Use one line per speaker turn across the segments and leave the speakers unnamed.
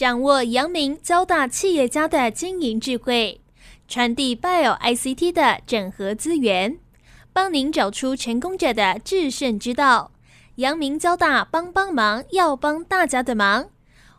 掌握阳明交大企业家的经营智慧，传递 Bio ICT 的整合资源，帮您找出成功者的制胜之道。阳明交大帮帮忙，要帮大家的忙。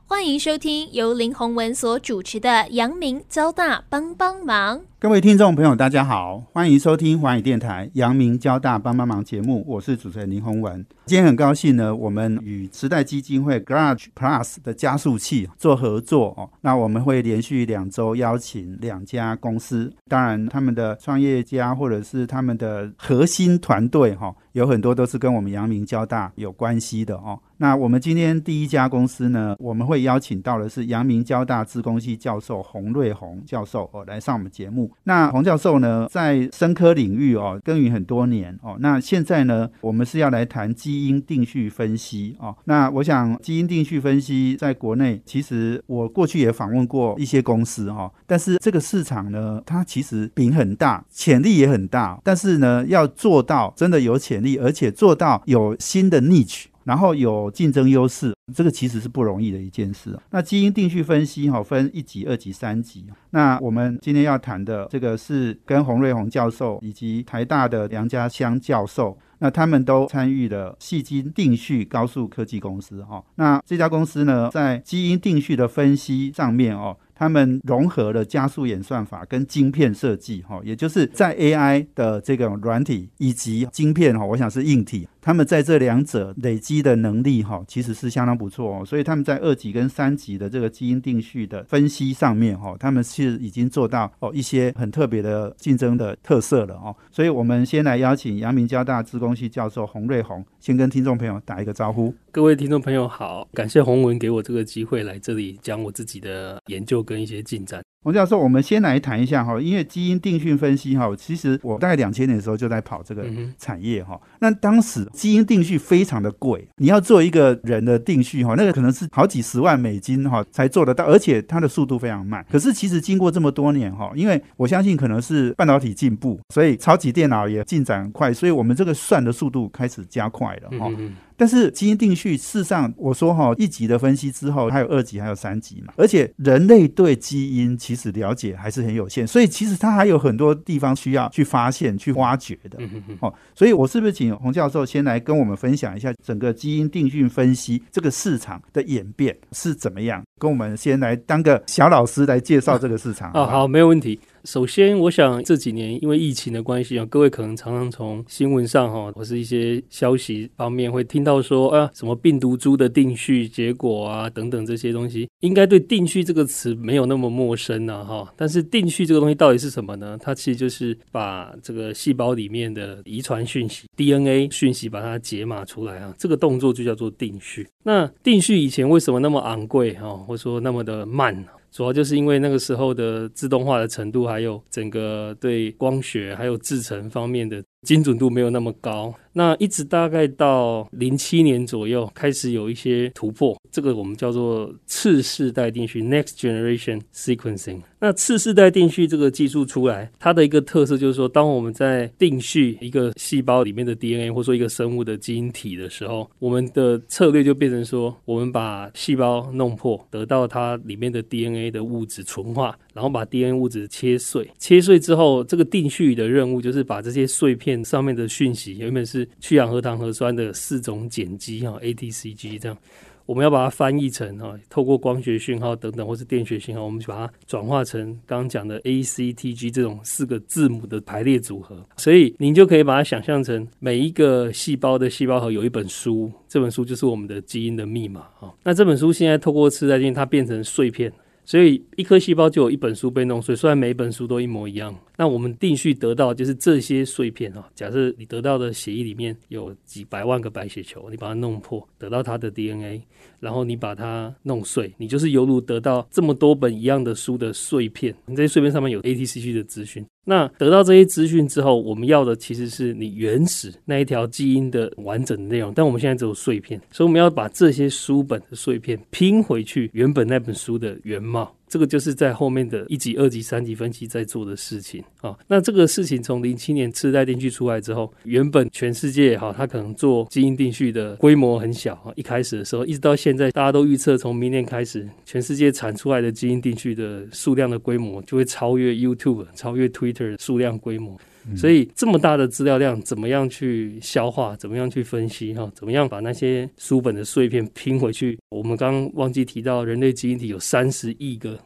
欢迎收听由林宏文所主持的《阳明交大帮帮忙》。
各位听众朋友，大家好，欢迎收听华语电台《阳明交大帮帮忙》节目，我是主持人林宏文。今天很高兴呢，我们与时代基金会 Garage Plus 的加速器做合作哦。那我们会连续两周邀请两家公司，当然他们的创业家或者是他们的核心团队哈，有很多都是跟我们阳明交大有关系的哦。那我们今天第一家公司呢，我们会邀请到的是阳明交大资工系教授洪瑞红教授哦，来上我们节目。那洪教授呢，在生科领域哦耕耘很多年哦。那现在呢，我们是要来谈基因定序分析哦。那我想基因定序分析在国内，其实我过去也访问过一些公司哈，但是这个市场呢，它其实饼很大，潜力也很大，但是呢，要做到真的有潜力，而且做到有新的 niche。然后有竞争优势，这个其实是不容易的一件事。那基因定序分析哈，分一级、二级、三级。那我们今天要谈的这个是跟洪瑞红教授以及台大的梁家香教授，那他们都参与了细基定序高速科技公司哈。那这家公司呢，在基因定序的分析上面哦。他们融合了加速演算法跟晶片设计，哈，也就是在 AI 的这个软体以及晶片，哈，我想是硬体，他们在这两者累积的能力，哈，其实是相当不错哦。所以他们在二级跟三级的这个基因定序的分析上面，哈，他们是已经做到哦一些很特别的竞争的特色了哦。所以我们先来邀请阳明交大资工系教授洪瑞红，先跟听众朋友打一个招呼。
各位听众朋友好，感谢洪文给我这个机会来这里讲我自己的研究跟一些进展。
洪教授，我们先来谈一下哈，因为基因定序分析哈，其实我大概两千年的时候就在跑这个产业哈。那当时基因定序非常的贵，你要做一个人的定序哈，那个可能是好几十万美金哈才做得到，而且它的速度非常慢。可是其实经过这么多年哈，因为我相信可能是半导体进步，所以超级电脑也进展快，所以我们这个算的速度开始加快了哈。但是基因定序，事实上我说哈，一级的分析之后，还有二级，还有三级嘛。而且人类对基因其实了解还是很有限，所以其实它还有很多地方需要去发现、去挖掘的。哦，所以我是不是请洪教授先来跟我们分享一下整个基因定序分析这个市场的演变是怎么样？跟我们先来当个小老师来介绍这个市场。
哦，好，没有问题。首先，我想这几年因为疫情的关系啊，各位可能常常从新闻上哈，或是一些消息方面会听到说啊，什么病毒株的定序结果啊等等这些东西，应该对定序这个词没有那么陌生呢哈。但是定序这个东西到底是什么呢？它其实就是把这个细胞里面的遗传讯息 DNA 讯息把它解码出来啊，这个动作就叫做定序。那定序以前为什么那么昂贵哈，或者说那么的慢？主要就是因为那个时候的自动化的程度，还有整个对光学还有制程方面的精准度没有那么高。那一直大概到零七年左右开始有一些突破，这个我们叫做次世代定序 （Next Generation Sequencing）。那次世代定序这个技术出来，它的一个特色就是说，当我们在定序一个细胞里面的 DNA，或者说一个生物的基因体的时候，我们的策略就变成说，我们把细胞弄破，得到它里面的 DNA 的物质纯化，然后把 DNA 物质切碎。切碎之后，这个定序的任务就是把这些碎片上面的讯息，原本是去氧核糖核酸的四种碱基哈，ATCG 这样，我们要把它翻译成哈，透过光学讯号等等或是电学信号，我们就把它转化成刚刚讲的 ACTG 这种四个字母的排列组合。所以您就可以把它想象成每一个细胞的细胞核有一本书，这本书就是我们的基因的密码啊。那这本书现在透过次代基因，它变成碎片。所以一颗细胞就有一本书被弄碎，虽然每一本书都一模一样。那我们定序得到就是这些碎片啊。假设你得到的血液里面有几百万个白血球，你把它弄破，得到它的 DNA，然后你把它弄碎，你就是犹如得到这么多本一样的书的碎片。你这些碎片上面有 ATCG 的资讯。那得到这些资讯之后，我们要的其实是你原始那一条基因的完整的内容，但我们现在只有碎片，所以我们要把这些书本的碎片拼回去原本那本书的原貌。这个就是在后面的一级、二级、三级分析在做的事情啊。那这个事情从零七年次代定序出来之后，原本全世界哈，它可能做基因定序的规模很小啊。一开始的时候，一直到现在，大家都预测从明年开始，全世界产出来的基因定序的数量的规模就会超越 YouTube、超越 Twitter 的数量规模。所以这么大的资料量，怎么样去消化？怎么样去分析？哈，怎么样把那些书本的碎片拼回去？我们刚忘记提到，人类基因体有三十亿个。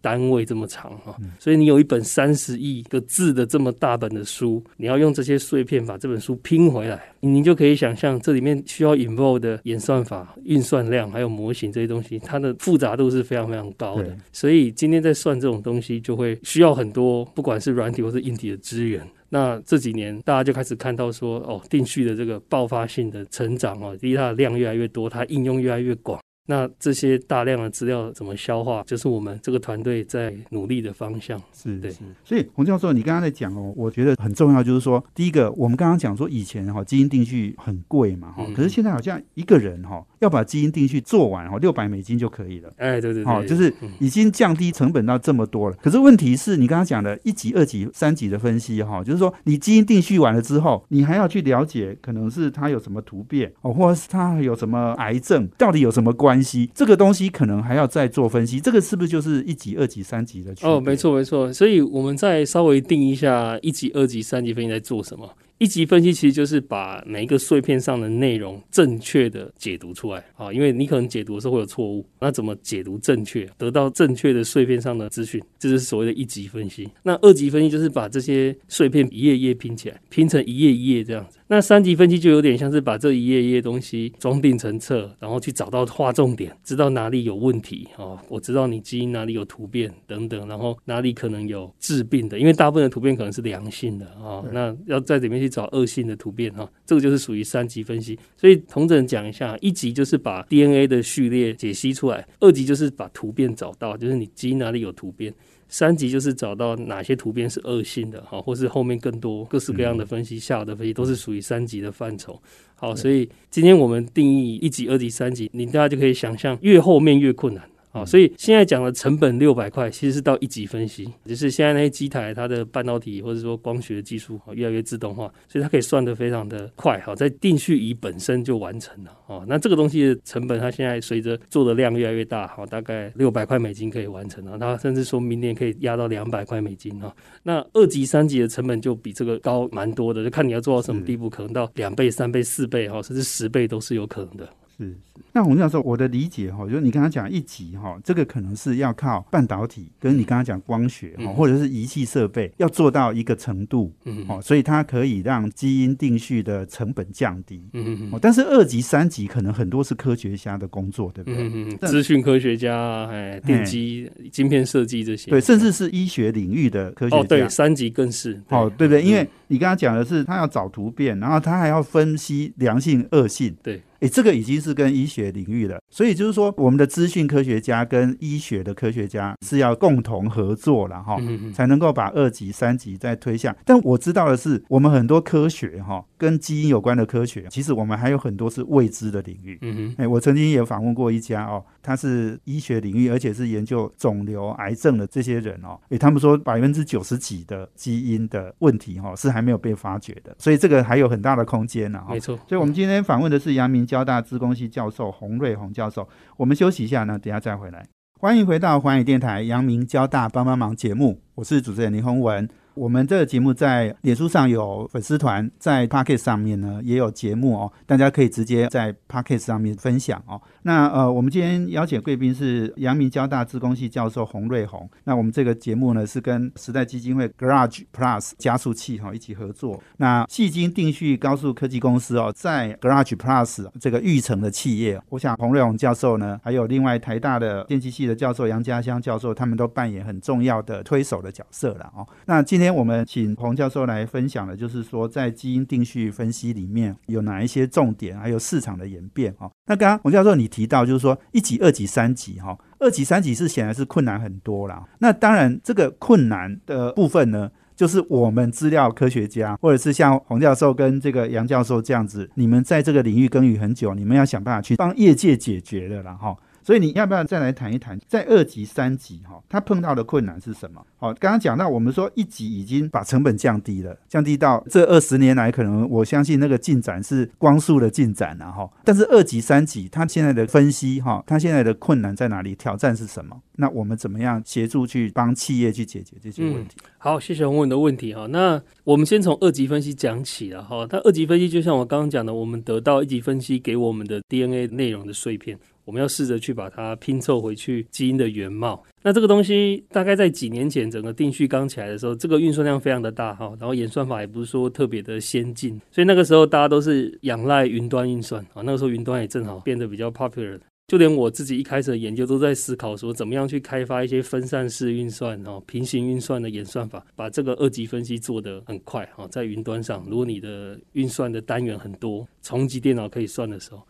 单位这么长哈，所以你有一本三十亿个字的这么大本的书，你要用这些碎片把这本书拼回来，你就可以想象这里面需要 involve 的演算法、运算量还有模型这些东西，它的复杂度是非常非常高的。所以今天在算这种东西，就会需要很多不管是软体或是硬体的资源。那这几年大家就开始看到说，哦，定序的这个爆发性的成长哦，第一它的量越来越多，它应用越来越广。那这些大量的资料怎么消化，就是我们这个团队在努力的方向。
是对，所以洪教授，你刚刚在讲哦，我觉得很重要，就是说，第一个，我们刚刚讲说以前哈基因定序很贵嘛哈，可是现在好像一个人哈要把基因定序做完哈，六百美金就可以了。
哎，对对，
对，哦，就是已经降低成本到这么多了。可是问题是你刚刚讲的一级、二级、三级的分析哈，就是说你基因定序完了之后，你还要去了解可能是它有什么突变哦，或者是它有什么癌症，到底有什么关系？这个东西。可能还要再做分析，这个是不是就是一级、二级、三级的？
哦，没错，没错。所以我们再稍微定一下一级、二级、三级分析在做什么。一级分析其实就是把每一个碎片上的内容正确的解读出来啊，因为你可能解读的时候会有错误，那怎么解读正确，得到正确的碎片上的资讯，这就是所谓的一级分析。那二级分析就是把这些碎片一页一页拼起来，拼成一页一页这样子。那三级分析就有点像是把这一页一页东西装订成册，然后去找到划重点，知道哪里有问题哦，我知道你基因哪里有突变等等，然后哪里可能有致病的，因为大部分的突变可能是良性的啊，那要在里面去。找恶性的突变哈，这个就是属于三级分析。所以同整讲一下，一级就是把 DNA 的序列解析出来，二级就是把突变找到，就是你基因哪里有突变，三级就是找到哪些图片是恶性的哈，或是后面更多各式各样的分析，下的分析都是属于三级的范畴。好，所以今天我们定义一级、二级、三级，你大家就可以想象，越后面越困难。好，所以现在讲的成本六百块，其实是到一级分析，就是现在那些机台它的半导体或者说光学技术越来越自动化，所以它可以算得非常的快。好，在定序仪本身就完成了。哦，那这个东西的成本，它现在随着做的量越来越大，好，大概六百块美金可以完成了。它甚至说明年可以压到两百块美金哈。那二级、三级的成本就比这个高蛮多的，就看你要做到什么地步，可能到两倍、三倍、四倍哈，甚至十倍都是有可能的。
是，那洪教授，我的理解哈，就是你刚刚讲一级哈，这个可能是要靠半导体，跟你刚刚讲光学哈，或者是仪器设备，要做到一个程度，嗯，哦，所以它可以让基因定序的成本降低，嗯嗯，哦，但是二级、三级可能很多是科学家的工作，对不对？嗯
嗯，资讯科学家，哎，电机、晶片设计这些，
对，甚至是医学领域的科学家，哦，
对，三级更是，
哦，对不对？因为你刚刚讲的是他要找突变，然后他还要分析良性、恶性，
对。
诶，这个已经是跟医学领域了，所以就是说，我们的资讯科学家跟医学的科学家是要共同合作了哈，才能够把二级、三级再推向。但我知道的是，我们很多科学哈，跟基因有关的科学，其实我们还有很多是未知的领域。嗯哼，哎，我曾经也访问过一家哦，他是医学领域，而且是研究肿瘤、癌症的这些人哦，诶，他们说百分之九十几的基因的问题哈，是还没有被发掘的，所以这个还有很大的空间呢。
没错，
所以我们今天访问的是阳明。交大资工系教授洪瑞洪教授，我们休息一下呢，等下再回来。欢迎回到环宇电台阳明交大帮帮忙节目，我是主持人林宏文。我们这个节目在脸书上有粉丝团，在 Pocket 上面呢也有节目哦，大家可以直接在 Pocket 上面分享哦。那呃，我们今天邀请贵宾是阳明交大资工系教授洪瑞宏。那我们这个节目呢是跟时代基金会 Garage Plus 加速器哈一起合作。那迄今定序高速科技公司哦，在 Garage Plus 这个育成的企业，我想洪瑞宏教授呢，还有另外台大的电机系的教授杨家香教授，他们都扮演很重要的推手的角色了哦。那今天天我们请洪教授来分享的，就是说在基因定序分析里面有哪一些重点，还有市场的演变哈。那刚刚洪教授你提到，就是说一级、二级、三级哈，二级、三级是显然是困难很多啦。那当然，这个困难的部分呢，就是我们资料科学家，或者是像洪教授跟这个杨教授这样子，你们在这个领域耕耘很久，你们要想办法去帮业界解决的啦哈。所以你要不要再来谈一谈，在二级、三级哈，它碰到的困难是什么？好，刚刚讲到我们说一级已经把成本降低了，降低到这二十年来可能我相信那个进展是光速的进展了哈。但是二级、三级它现在的分析哈，它现在的困难在哪里？挑战是什么？那我们怎么样协助去帮企业去解决这些问题？
好，谢谢洪文的问题哈。那我们先从二级分析讲起了哈。它二级分析就像我刚刚讲的，我们得到一级分析给我们的 DNA 内容的碎片。我们要试着去把它拼凑回去基因的原貌。那这个东西大概在几年前整个定序刚起来的时候，这个运算量非常的大哈，然后演算法也不是说特别的先进，所以那个时候大家都是仰赖云端运算啊。那个时候云端也正好变得比较 popular，就连我自己一开始的研究都在思考说，怎么样去开发一些分散式运算哦，平行运算的演算法，把这个二级分析做得很快哈，在云端上，如果你的运算的单元很多，重级电脑可以算的时候。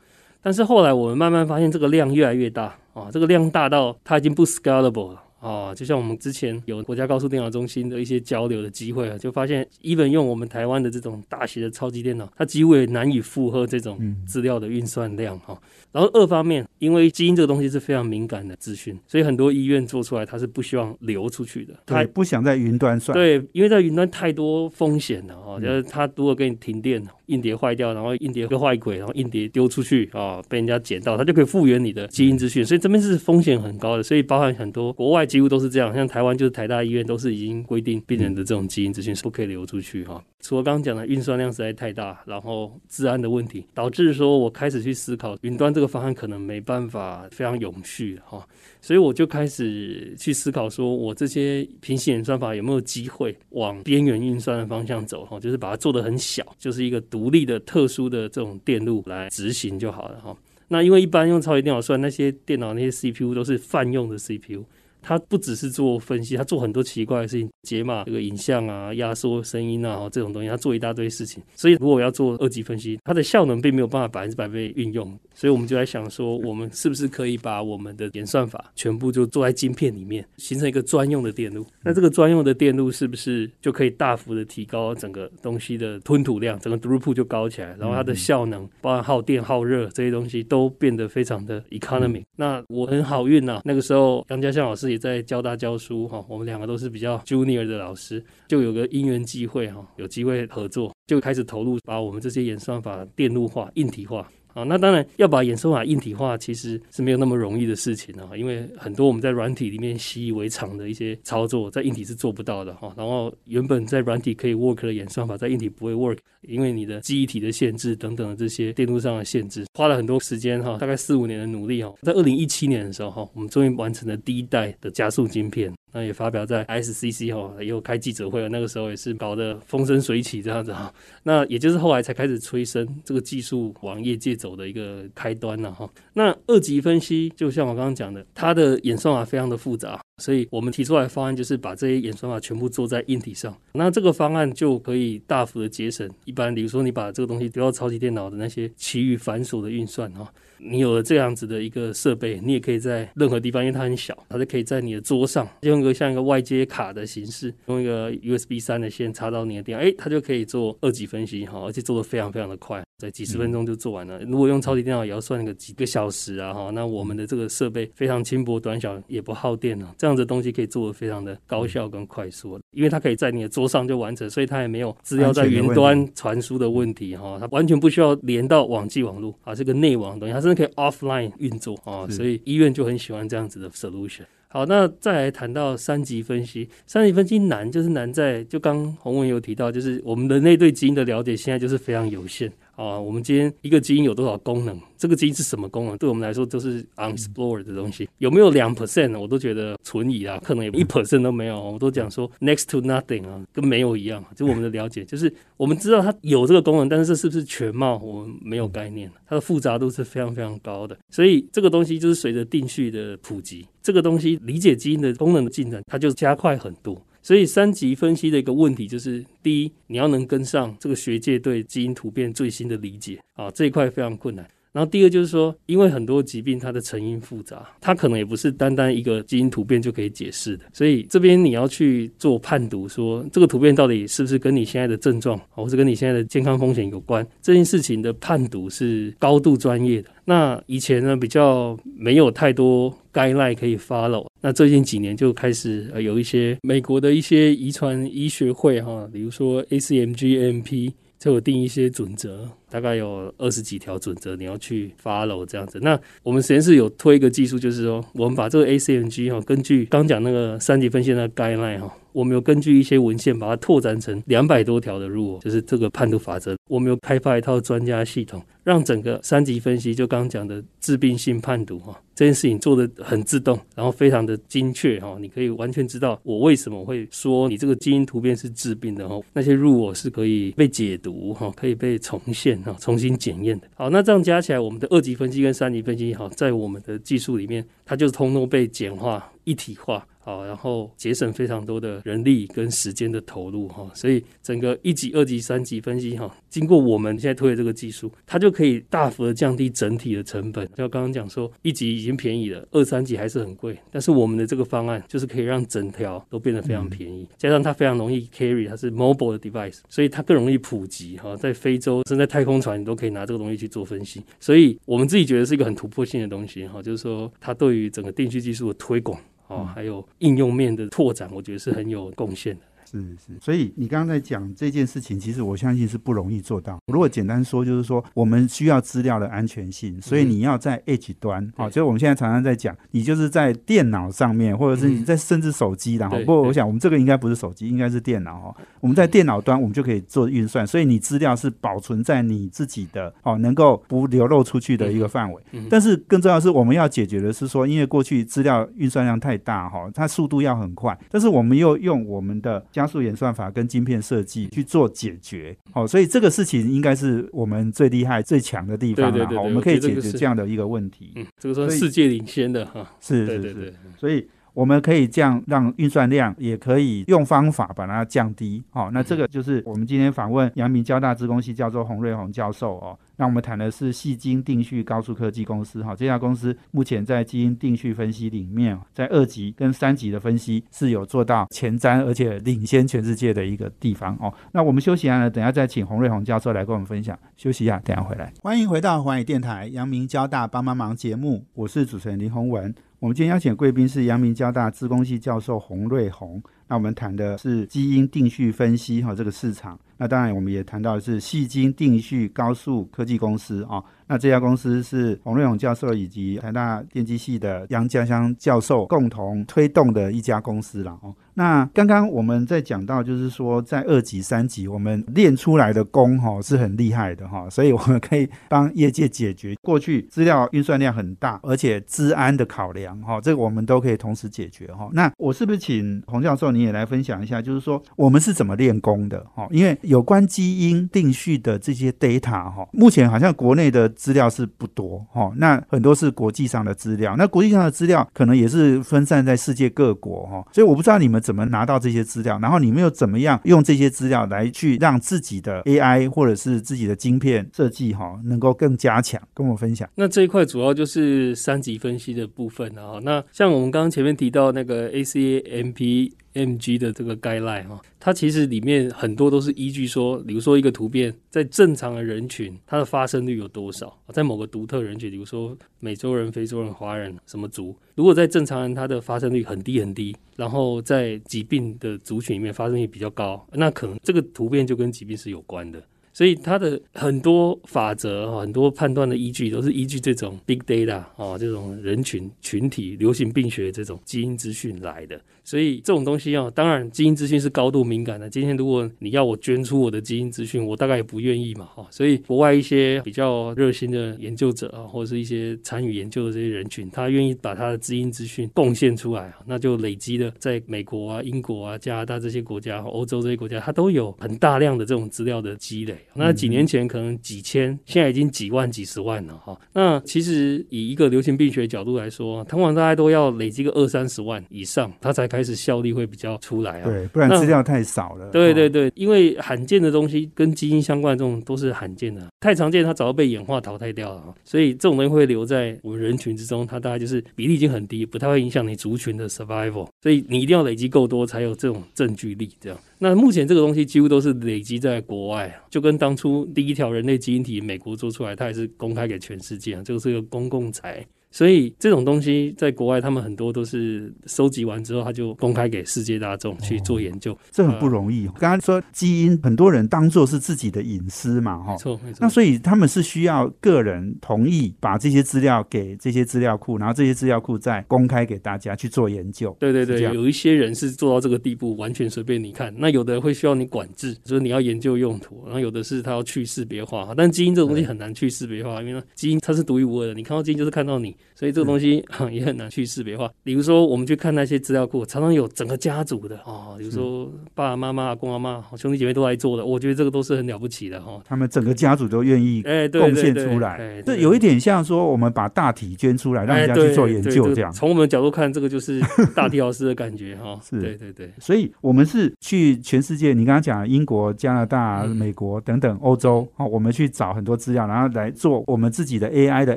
但是后来我们慢慢发现，这个量越来越大啊，这个量大到它已经不 scalable 了啊。就像我们之前有国家高速电脑中心的一些交流的机会啊，就发现，even 用我们台湾的这种大型的超级电脑，它几乎也难以负荷这种资料的运算量哈。然后二方面，因为基因这个东西是非常敏感的资讯，所以很多医院做出来它是不希望流出去的，
它不想在云端算。
对，因为在云端太多风险了哈，就是它如果给你停电。硬碟坏掉，然后硬碟个坏鬼，然后硬碟丢出去啊，被人家捡到，它就可以复原你的基因资讯，所以这边是风险很高的，所以包含很多国外几乎都是这样，像台湾就是台大医院都是已经规定病人的这种基因资讯是不可以流出去哈。除了刚刚讲的运算量实在太大，然后治安的问题，导致说我开始去思考云端这个方案可能没办法非常永续哈。所以我就开始去思考，说我这些平行演算法有没有机会往边缘运算的方向走？哈，就是把它做得很小，就是一个独立的、特殊的这种电路来执行就好了哈。那因为一般用超级电脑算那些电脑那些 CPU 都是泛用的 CPU。它不只是做分析，它做很多奇怪的事情，解码这个影像啊、压缩声音啊，这种东西，它做一大堆事情。所以如果要做二级分析，它的效能并没有办法百分之百被运用。所以我们就在想说，我们是不是可以把我们的演算法全部就做在晶片里面，形成一个专用的电路？那这个专用的电路是不是就可以大幅的提高整个东西的吞吐量，整个 throughput 就高起来，然后它的效能，包含耗电、耗热这些东西都变得非常的 economy。那我很好运呐，那个时候杨家相老师。也在交大教书哈，我们两个都是比较 junior 的老师，就有个因缘机会哈，有机会合作，就开始投入把我们这些演算法电路化、硬体化。啊，那当然要把演算法硬体化，其实是没有那么容易的事情啊。因为很多我们在软体里面习以为常的一些操作，在硬体是做不到的哈。然后原本在软体可以 work 的演算法，在硬体不会 work，因为你的记忆体的限制等等的这些电路上的限制，花了很多时间哈，大概四五年的努力哈。在二零一七年的时候哈，我们终于完成了第一代的加速晶片。那也发表在 SCC 哈，也有开记者会了。那个时候也是搞得风生水起这样子哈。那也就是后来才开始催生这个技术往业界走的一个开端了哈。那二级分析就像我刚刚讲的，它的演算法非常的复杂，所以我们提出来的方案就是把这些演算法全部做在硬体上。那这个方案就可以大幅的节省一般，比如说你把这个东西丢到超级电脑的那些其余繁琐的运算哈。你有了这样子的一个设备，你也可以在任何地方，因为它很小，它就可以在你的桌上用一个像一个外接卡的形式，用一个 USB 三的线插到你的电脑，哎，它就可以做二级分析哈，而且做的非常非常的快，在几十分钟就做完了。如果用超级电脑也要算个几个小时啊哈，那我们的这个设备非常轻薄短小，也不耗电啊，这样子东西可以做的非常的高效跟快速，因为它可以在你的桌上就完成，所以它也没有资料在云端传输的问题哈，它完全不需要连到网际网络啊，是个内网东西，它甚至。可以 offline 运作啊，所以医院就很喜欢这样子的 solution。好，那再来谈到三级分析，三级分析难就是难在，就刚洪文有提到，就是我们人类对基因的了解现在就是非常有限。啊，我们今天一个基因有多少功能？这个基因是什么功能？对我们来说都是 unexplored 的东西。有没有两 percent？我都觉得存疑啊，可能一 percent 都没有。我都讲说 next to nothing 啊，跟没有一样。就我们的了解，就是我们知道它有这个功能，但是这是不是全貌，我们没有概念。它的复杂度是非常非常高的，所以这个东西就是随着定序的普及，这个东西理解基因的功能的进展，它就加快很多。所以三级分析的一个问题就是：第一，你要能跟上这个学界对基因突变最新的理解啊，这一块非常困难。然后第二就是说，因为很多疾病它的成因复杂，它可能也不是单单一个基因突变就可以解释的，所以这边你要去做判读，说这个突变到底是不是跟你现在的症状，或是跟你现在的健康风险有关，这件事情的判读是高度专业的。那以前呢，比较没有太多 guideline 可以 follow，那最近几年就开始有一些美国的一些遗传医学会哈，比如说 ACMG-MP。就有定一些准则，大概有二十几条准则，你要去 follow 这样子。那我们实验室有推一个技术，就是说，我们把这个 ACMG 哈，根据刚讲那个三级分析的 guideline 哈。我们有根据一些文献把它拓展成两百多条的 rule，就是这个判读法则。我们有开发一套专家系统，让整个三级分析，就刚讲的致病性判读哈，这件事情做的很自动，然后非常的精确哈。你可以完全知道我为什么会说你这个基因突变是致病的哈。那些 rule 是可以被解读哈，可以被重现哈，重新检验的。好，那这样加起来，我们的二级分析跟三级分析好，在我们的技术里面，它就是通通被简化一体化。好，然后节省非常多的人力跟时间的投入哈，所以整个一级、二级、三级分析哈，经过我们现在推的这个技术，它就可以大幅的降低整体的成本。就刚刚讲说，一级已经便宜了，二三级还是很贵，但是我们的这个方案就是可以让整条都变得非常便宜，加上它非常容易 carry，它是 mobile 的 device，所以它更容易普及哈，在非洲甚至在太空船你都可以拿这个东西去做分析，所以我们自己觉得是一个很突破性的东西哈，就是说它对于整个定序技术的推广。哦，还有应用面的拓展，我觉得是很有贡献的。
是是，所以你刚刚在讲这件事情，其实我相信是不容易做到。如果简单说，就是说我们需要资料的安全性，所以你要在 Edge 端，好，就是我们现在常常在讲，你就是在电脑上面，或者是你在甚至手机，然后不过我想我们这个应该不是手机，应该是电脑哦。我们在电脑端，我们就可以做运算，所以你资料是保存在你自己的哦，能够不流露出去的一个范围。但是更重要是，我们要解决的是说，因为过去资料运算量太大哈，它速度要很快，但是我们又用我们的加速演算法跟晶片设计去做解决，好，所以这个事情应该是我们最厉害、最强的地方了。好，我们可以解决这样的一个问题。
嗯，这个是世界领先的哈。
是是是，所以我们可以这样让运算量，也可以用方法把它降低。哦，那这个就是我们今天访问阳明交大资工系教授洪瑞宏教授哦。那我们谈的是细晶定序高速科技公司，哈，这家公司目前在基因定序分析里面，在二级跟三级的分析是有做到前瞻，而且领先全世界的一个地方哦。那我们休息一下呢，等下再请洪瑞宏教授来跟我们分享。休息一下，等下回来。欢迎回到环宇电台阳明交大帮帮忙节目，我是主持人林宏文。我们今天邀请贵宾是阳明交大资工系教授洪瑞红。那我们谈的是基因定序分析哈，这个市场。那当然，我们也谈到的是细晶定序高速科技公司啊。那这家公司是洪瑞勇教授以及台大电机系的杨家香教授共同推动的一家公司了哦。那刚刚我们在讲到，就是说在二级、三级，我们练出来的功哈是很厉害的哈，所以我们可以帮业界解决过去资料运算量很大，而且治安的考量哈，这个我们都可以同时解决哈。那我是不是请洪教授你也来分享一下，就是说我们是怎么练功的哈？因为有关基因定序的这些 data 哈，目前好像国内的。资料是不多哈，那很多是国际上的资料，那国际上的资料可能也是分散在世界各国哈，所以我不知道你们怎么拿到这些资料，然后你们又怎么样用这些资料来去让自己的 AI 或者是自己的晶片设计哈，能够更加强，跟我分享。
那这一块主要就是三级分析的部分啊，那像我们刚刚前面提到那个 ACMP。M G 的这个 guideline 哈，它其实里面很多都是依据说，比如说一个图片在正常的人群，它的发生率有多少？在某个独特人群，比如说美洲人、非洲人、华人什么族，如果在正常人，它的发生率很低很低，然后在疾病的族群里面发生率比较高，那可能这个图片就跟疾病是有关的。所以它的很多法则、很多判断的依据，都是依据这种 big data 哦，这种人群群体流行病学这种基因资讯来的。所以这种东西啊，当然基因资讯是高度敏感的。今天如果你要我捐出我的基因资讯，我大概也不愿意嘛，哈。所以国外一些比较热心的研究者啊，或者是一些参与研究的这些人群，他愿意把他的基因资讯贡献出来啊，那就累积的在美国啊、英国啊、加拿大这些国家、欧洲这些国家，它都有很大量的这种资料的积累。那几年前可能几千，现在已经几万、几十万了哈。那其实以一个流行病学角度来说，通常大家都要累积个二三十万以上，它才开始效力会比较出来啊。
对，不然资料太少了。
对对对，因为罕见的东西跟基因相关的这种都是罕见的，太常见它早就被演化淘汰掉了，所以这种东西会留在我们人群之中，它大概就是比例已经很低，不太会影响你族群的 survival。所以你一定要累积够多，才有这种证据力。这样，那目前这个东西几乎都是累积在国外，就跟当初第一条人类基因体美国做出来，它也是公开给全世界，这个是个公共财。所以这种东西在国外，他们很多都是收集完之后，他就公开给世界大众去做研究。
这很不容易。刚刚说基因，很多人当做是自己的隐私嘛，哈。
没错，没错。
那所以他们是需要个人同意，把这些资料给这些资料库，然后这些资料库再公开给大家去做研究。
对对对，有一些人是做到这个地步，完全随便你看。那有的会需要你管制，就是你要研究用途。然后有的是他要去识别化，但基因这种东西很难去识别化，因为基因它是独一无二的。你看到基因就是看到你，所以这个东西。也很难去识别化。比如说，我们去看那些资料库，常常有整个家族的哦，比如说爸爸妈妈、阿公阿妈、兄弟姐妹都来做的。我觉得这个都是很了不起的哈。
他们整个家族都愿意
哎
贡献出来，这有一点像说我们把大体捐出来，让人家去做研究这样。
从我们的角度看，这个就是大体老师的感觉哈。是，对对对。
所以我们是去全世界，你刚刚讲英国、加拿大、美国等等欧洲哦，我们去找很多资料，然后来做我们自己的 AI 的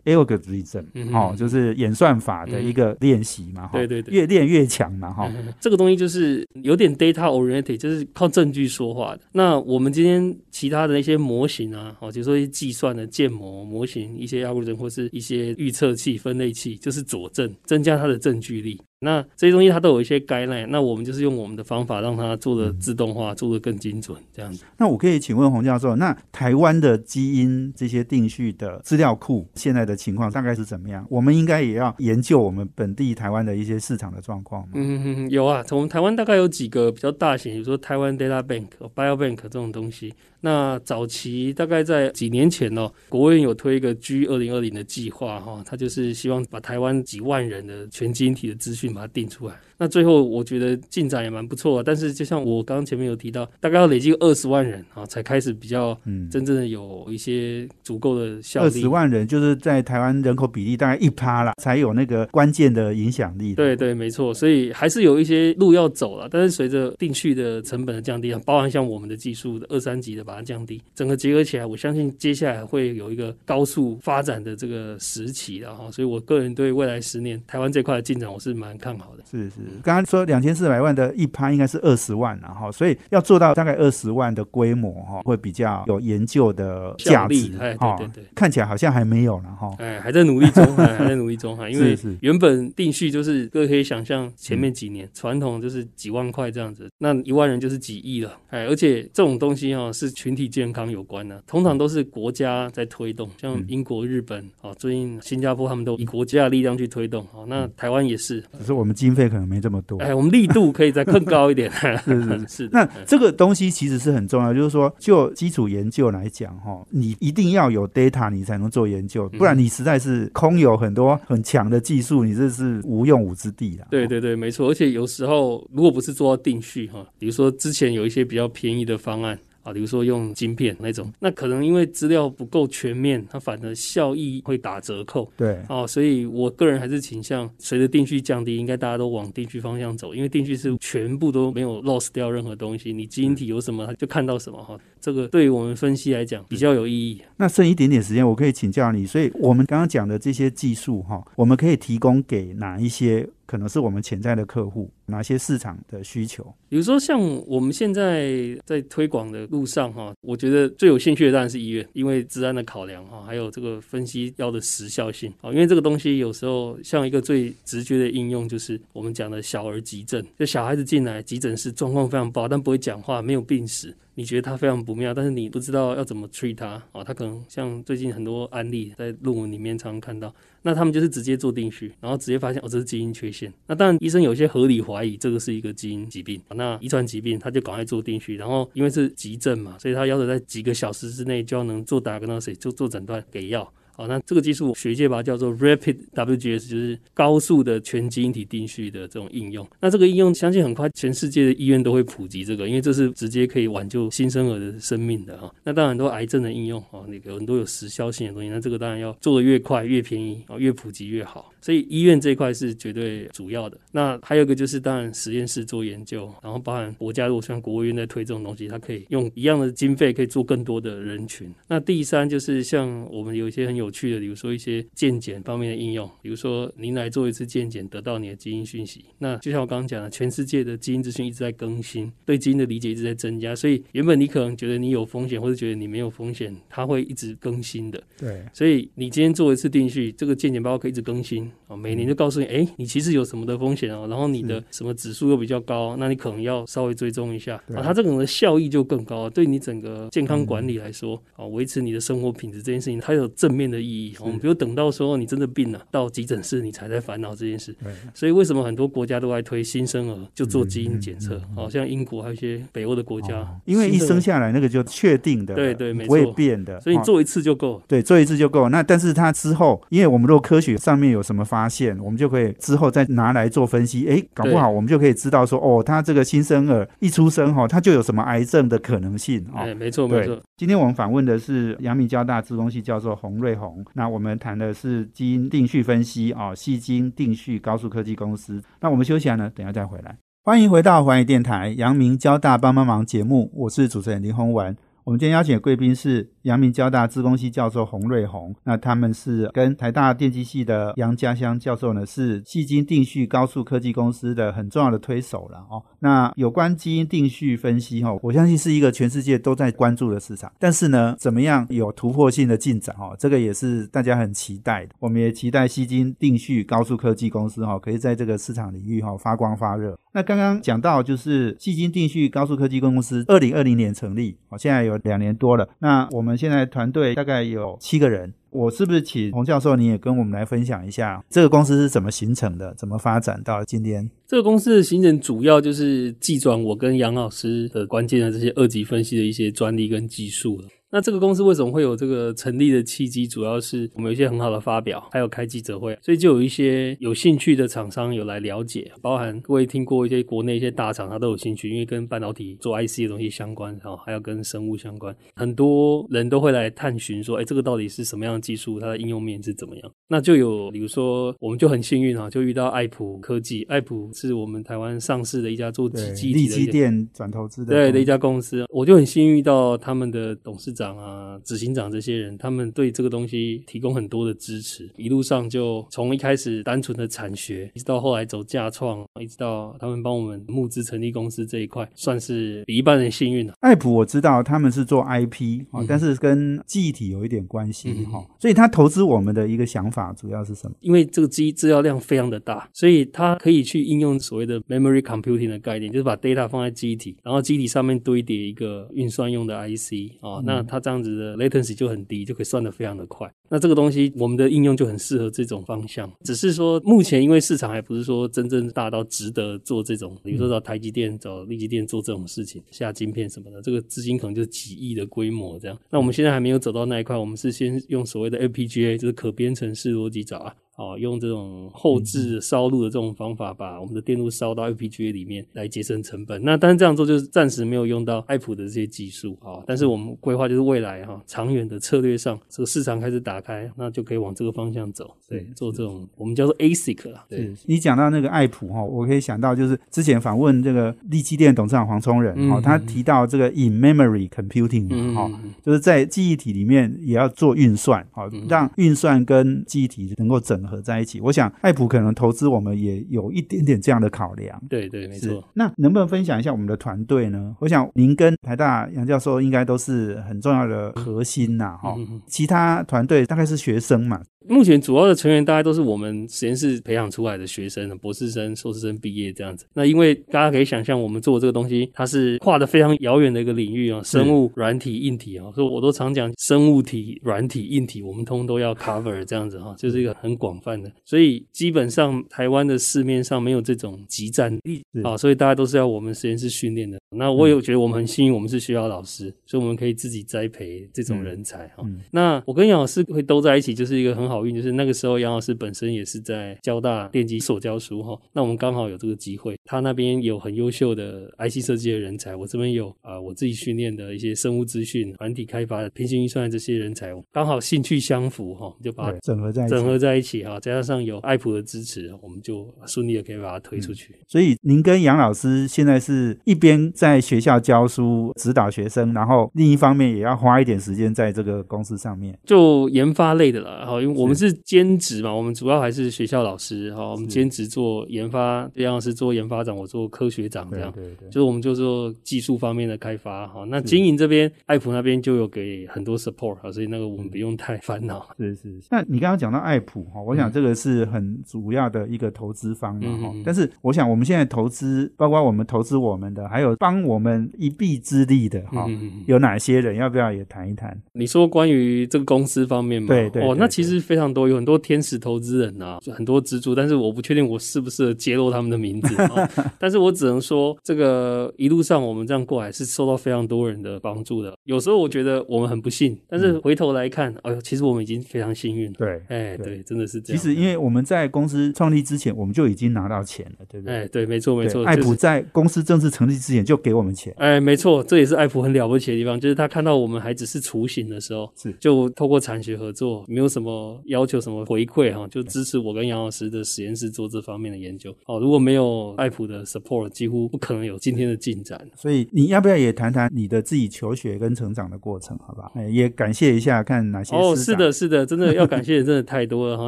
algorithm 哦，就是演算法的一个。练习嘛，哈
对对对，
越练越强嘛，哈。
这个东西就是有点 data oriented，就是靠证据说话的。那我们今天其他的那些模型啊，哦，比如说一些计算的建模模型，一些 algorithm 或是一些预测器、分类器，就是佐证，增加它的证据力。那这些东西它都有一些概念，那我们就是用我们的方法让它做的自动化，做的更精准，这样子。
那我可以请问洪教授，那台湾的基因这些定序的资料库现在的情况大概是怎么样？我们应该也要研究我们本地台湾的一些市场的状况吗？
嗯，有啊，从台湾大概有几个比较大型，比如说台湾 Data Bank、Biobank 这种东西。那早期大概在几年前哦，国务院有推一个 G 二零二零的计划哈，它就是希望把台湾几万人的全基因体的资讯把它定出来。那最后我觉得进展也蛮不错，但是就像我刚刚前面有提到，大概要累积二十万人啊，才开始比较真正的有一些足够的效力。
二十万人就是在台湾人口比例大概一趴了，才有那个关键的影响力。
对对，没错，所以还是有一些路要走了。但是随着定序的成本的降低，包含像我们的技术的二三级的把它降低，整个结合起来，我相信接下来会有一个高速发展的这个时期然后。所以我个人对未来十年台湾这块的进展，我是蛮看好的。
是是。刚刚说两千四百万的一趴应该是二十万了哈，所以要做到大概二十万的规模哈，会比较有研究的价值
哈。对对对，
看起来好像还没有了哈。
哎，还在努力中，还在努力中哈。因为原本定序就是各位可以想象，前面几年传统就是几万块这样子，那一万人就是几亿了。哎，而且这种东西哈是群体健康有关的，通常都是国家在推动，像英国、日本啊，最近新加坡他们都以国家的力量去推动。好，那台湾也是，
只是我们经费可能没这么多。
哎，我们力度可以再更高一点。
是 是是。那这个东西其实是很重要，就是说，就基础研究来讲，哈，你一定要有 data，你才能做研究，不然你实在是空有很多很强的技术，你这是无用武之地了。
对对对，没错。而且有时候，如果不是做到定序，哈，比如说之前有一些比较便宜的方案。啊，比如说用晶片那种，那可能因为资料不够全面，它反而效益会打折扣。
对，
哦，所以我个人还是倾向随着定序降低，应该大家都往定序方向走，因为定序是全部都没有 loss 掉任何东西，你基因体有什么，它就看到什么哈。这个对于我们分析来讲比较有意义。
那剩一点点时间，我可以请教你，所以我们刚刚讲的这些技术哈，我们可以提供给哪一些？可能是我们潜在的客户，哪些市场的需求？
比如说，像我们现在在推广的路上哈，我觉得最有兴趣的当然是医院，因为治安的考量哈，还有这个分析要的时效性啊。因为这个东西有时候像一个最直觉的应用，就是我们讲的小儿急症，就小孩子进来急诊室状况非常不好，但不会讲话，没有病史。你觉得他非常不妙，但是你不知道要怎么 treat 他啊？他可能像最近很多案例在论文里面常常看到，那他们就是直接做定序，然后直接发现哦这是基因缺陷。那当然医生有些合理怀疑这个是一个基因疾病，那遗传疾病他就赶快做定序，然后因为是急症嘛，所以他要求在几个小时之内就要能做 diagnosis 就做诊断给药。哦，那这个技术学界把它叫做 Rapid WGS，就是高速的全基因体定序的这种应用。那这个应用相信很快全世界的医院都会普及这个，因为这是直接可以挽救新生儿的生命的哈。那当然很多癌症的应用哦，那个很多有时效性的东西，那这个当然要做的越快越便宜啊，越普及越好。所以医院这一块是绝对主要的。那还有一个就是当然实验室做研究，然后包含国家如果像国务院在推这种东西，它可以用一样的经费可以做更多的人群。那第三就是像我们有一些很有趣的，比如说一些健检方面的应用，比如说您来做一次健检，得到你的基因讯息。那就像我刚刚讲的，全世界的基因资讯一直在更新，对基因的理解一直在增加，所以原本你可能觉得你有风险，或者觉得你没有风险，它会一直更新的。
对，
所以你今天做一次定序，这个健检报告可以一直更新啊，每年就告诉你，哎，你其实有什么的风险哦，然后你的什么指数又比较高，那你可能要稍微追踪一下啊，它这种的效益就更高，对你整个健康管理来说，啊，维持你的生活品质这件事情，它有正面的意义。我们不用等到时候你真的病了，到急诊室你才在烦恼这件事。所以为什么很多国家都在推新生儿就做基因检测？好像英国还有一些北欧的国家，
因为一生下来那个就确定的，
对对，没错，
不会变的，
所以你做一次就够。
对，做一次就够。那但是它之后，因为我们如果科学上面有什么发现，我们就可以之后再拿来做分析。哎，搞不好我们就可以知道说，哦，他这个新生儿一出生哈，他就有什么癌症的可能性
啊？哎，没错没错。
今天我们访问的是阳明交大资工系教授洪瑞那我们谈的是基因定序分析啊，细晶定序高速科技公司。那我们休息下呢，等下再回来。欢迎回到环宇电台阳明交大帮帮忙节目，我是主持人林宏文。我们今天邀请的贵宾是阳明交大资工系教授洪瑞红，那他们是跟台大电机系的杨家香教授呢，是细晶定序高速科技公司的很重要的推手了哦。那有关基因定序分析哈，我相信是一个全世界都在关注的市场，但是呢，怎么样有突破性的进展哈，这个也是大家很期待的。我们也期待细晶定序高速科技公司哈，可以在这个市场领域哈发光发热。那刚刚讲到就是细晶定序高速科技公司，二零二零年成立，哦，现在有。两年多了，那我们现在团队大概有七个人。我是不是请洪教授，你也跟我们来分享一下这个公司是怎么形成的，怎么发展到今天？
这个公司的形成主要就是寄转我跟杨老师的关键的这些二级分析的一些专利跟技术了。那这个公司为什么会有这个成立的契机？主要是我们有一些很好的发表，还有开记者会，所以就有一些有兴趣的厂商有来了解，包含各位听过一些国内一些大厂，他都有兴趣，因为跟半导体做 IC 的东西相关，然后还要跟生物相关，很多人都会来探寻说，哎，这个到底是什么样的技术？它的应用面是怎么样？那就有，比如说，我们就很幸运啊，就遇到爱普科技，爱普是我们台湾上市的一家做基基
体的立电转投资的
对的一家公司，我就很幸运遇到他们的董事长。长啊，执行长这些人，他们对这个东西提供很多的支持。一路上就从一开始单纯的产学，一直到后来走架创，一直到他们帮我们募资成立公司这一块，算是比一般人幸运了。
爱普我知道他们是做 IP 啊，但是跟记忆体有一点关系哈。所以他投资我们的一个想法主要是什么？
因为这个机资料量非常的大，所以它可以去应用所谓的 memory computing 的概念，就是把 data 放在记忆体，然后记忆体上面堆叠一个运算用的 IC 啊，那。它这样子的 latency 就很低，就可以算得非常的快。那这个东西，我们的应用就很适合这种方向。只是说，目前因为市场还不是说真正大到值得做这种，比如说找台积电、找立积电做这种事情，下晶片什么的，这个资金可能就几亿的规模这样。那我们现在还没有走到那一块，我们是先用所谓的 FPGA，就是可编程式逻辑找啊。哦，用这种后置烧录的这种方法，把我们的电路烧到 FPGA 里面来节省成本。那当然这样做就是暂时没有用到爱普的这些技术啊。但是我们规划就是未来哈，长远的策略上，这个市场开始打开，那就可以往这个方向走。对，做这种我们叫做 ASIC 啦。对，
你讲到那个爱普哈，我可以想到就是之前访问这个立基电董事长黄聪仁哈，他提到这个 in memory computing 哈，就是在记忆体里面也要做运算，好让运算跟记忆体能够整。合在一起，我想爱普可能投资我们也有一点点这样的考量。
对对，没错。
那能不能分享一下我们的团队呢？我想您跟台大杨教授应该都是很重要的核心呐，哈。其他团队大概是学生嘛。
目前主要的成员大概都是我们实验室培养出来的学生，博士生、硕士生毕业这样子。那因为大家可以想象，我们做这个东西，它是跨的非常遥远的一个领域啊，生物、软体、硬体啊。所以我都常讲，生物体、软体、硬体，我们通通都要 cover 这样子哈，就是一个很广。广泛的，所以基本上台湾的市面上没有这种集战力啊，所以大家都是要我们实验室训练的。那我有觉得我们很幸运，我们是学校老师，所以我们可以自己栽培这种人才哈。那我跟杨老师会都在一起，就是一个很好运，就是那个时候杨老师本身也是在交大电机所教书哈，那我们刚好有这个机会，他那边有很优秀的 IC 设计的人才，我这边有啊我自己训练的一些生物资讯、软体开发、平行运算的这些人才，刚好兴趣相符哈，就把
整合在
整合在一起哈，再加上有爱普的支持，我们就顺利的可以把它推出去。
所以您跟杨老师现在是一边在学校教书指导学生，然后另一方面也要花一点时间在这个公司上面，
就研发类的了哈，因为我们是兼职嘛，我们主要还是学校老师哈，我们兼职做研发，杨老师做研发长，我做科学长这样，
对对，
就是我们就做技术方面的开发哈。那经营这边，爱普那边就有给很多 support 哈，所以那个我们不用太 烦恼。
是是，那你刚刚讲到爱普哈，我想这个是很主要的一个投资方嘛哈，但是我想我们现在投资，包括我们投资我们的，还有帮我们一臂之力的哈，有哪些人？要不要也谈一谈？
你说关于这个公司方面嘛？
对对，
哦，那其实非常多，有很多天使投资人啊，很多资助，但是我不确定我适不适合揭露他们的名字，但是我只能说，这个一路上我们这样过来是受到非常多人的帮助的。有时候我觉得我们很不幸，但是回头来看，哎呦，其实我们已经非常幸运了。
对，
哎，对，真的是这样。
其实因为我们在公司创立之前，我们就已经拿到钱了，对不对？
哎，对，没错没错。
爱普在公司正式成立之前就给我们钱。
哎，没错，这也是爱普很了不起的地方，就是他看到我们还只是雏形的时候，
是
就透过产学合作，没有什么要求什么回馈哈，就支持我跟杨老师的实验室做这方面的研究。哦，如果没有爱普的 support，几乎不可能有今天的进展。
所以你要不要也谈谈你的自己求学跟成长的过程，好吧？哎，也感谢一下，看哪些
哦，是的，是的，真的要感谢的真的太多了哈。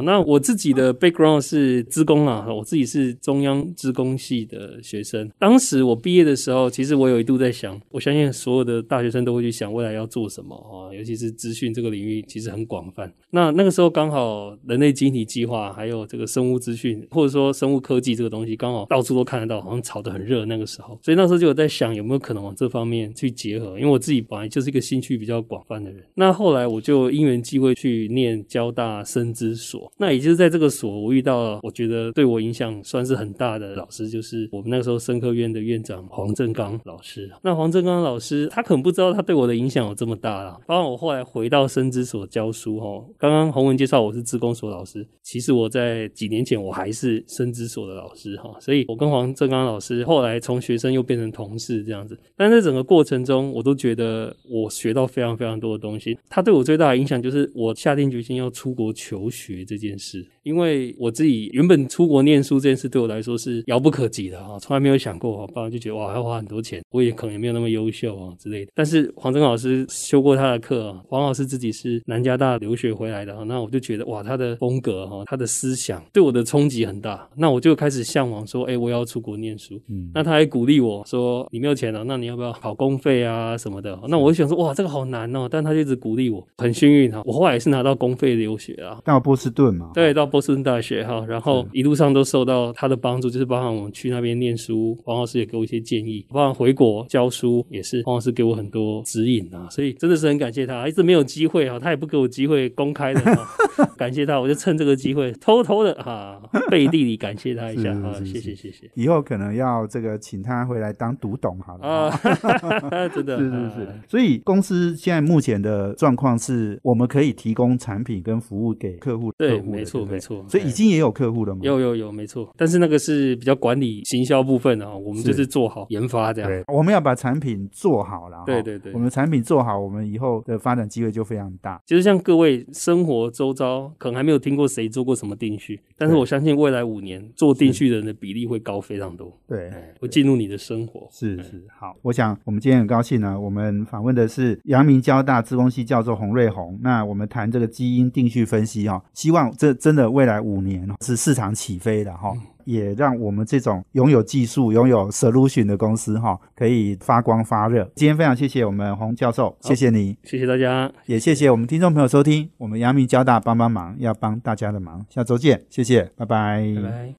那我自己的 background 是资工啊，我自己是中央资工系的学生。当时我毕业的时候，其实我有一度在想，我相信所有的大学生都会去想未来要做什么啊，尤其是资讯这个领域其实很广泛。那那个时候刚好人类晶体计划，还有这个生物资讯，或者说生物科技这个东西，刚好到处都看得到，好像炒得很热。那个时候，所以那时候就有在想有没有可能往这方面去结合，因为我自己本来就是一个兴趣比较广泛的人。那后来我就因缘机会去念交大生资所，那也就是在这个所，我遇到了我觉得对我影响算是很大的老师，就是我们那个时候生科院的院长黄正刚老师。那黄正刚老师，他可能不知道他对我的影响有这么大啦。包括我后来回到生资所教书，哈，刚刚洪文介绍我是自工所老师，其实我在几年前我还是生资所的老师，哈，所以我跟黄正刚老师后来从学生又变成同事这样子。但在整个过程中，我都觉得我学到非常非常多的东西。他对我最大的影响就是我下定决心要出国求学这件事。是因为我自己原本出国念书这件事对我来说是遥不可及的啊，从来没有想过。爸爸就觉得哇，要花很多钱，我也可能也没有那么优秀啊之类的。但是黄征老师修过他的课啊，黄老师自己是南加大留学回来的啊，那我就觉得哇，他的风格哈，他的思想对我的冲击很大。那我就开始向往说，哎，我要出国念书。嗯，那他还鼓励我说，你没有钱了，那你要不要考公费啊什么的？那我就想说，哇，这个好难哦。但他就一直鼓励我，很幸运哈，我后来也是拿到公费留学啊，
到波士顿嘛。
对，到。波士顿大学哈，然后一路上都受到他的帮助，就是包含我们去那边念书，黄老师也给我一些建议，包含回国教书也是黄老师给我很多指引啊，所以真的是很感谢他，一直没有机会哈，他也不给我机会公开的，感谢他，我就趁这个机会偷偷的哈背地里感谢他一下啊，谢谢谢谢，
以后可能要这个请他回来当读懂好了。啊，
真的
是是是，所以公司现在目前的状况是我们可以提供产品跟服务给客户，
对，没错没错。
所以已经也有客户了吗？
有有有，没错。但是那个是比较管理行销部分啊，我们就是做好研发这样。
对，我们要把产品做好了。
对对对，
我们产品做好，我们以后的发展机会就非常大。
其实像各位生活周遭，可能还没有听过谁做过什么定序，但是我相信未来五年做定序的人的比例会高非常多。
对，
会进入你的生活。
是是，好。我想我们今天很高兴呢，我们访问的是阳明交大资工系教授洪瑞红。那我们谈这个基因定序分析哈，希望这真的未来五年。是市场起飞的哈，也让我们这种拥有技术、拥有 solution 的公司哈，可以发光发热。今天非常谢谢我们洪教授，谢谢你，
谢谢大家，
也谢谢我们听众朋友收听。我们阳明交大帮帮忙，要帮大家的忙，下周见，谢谢，拜拜，
拜拜。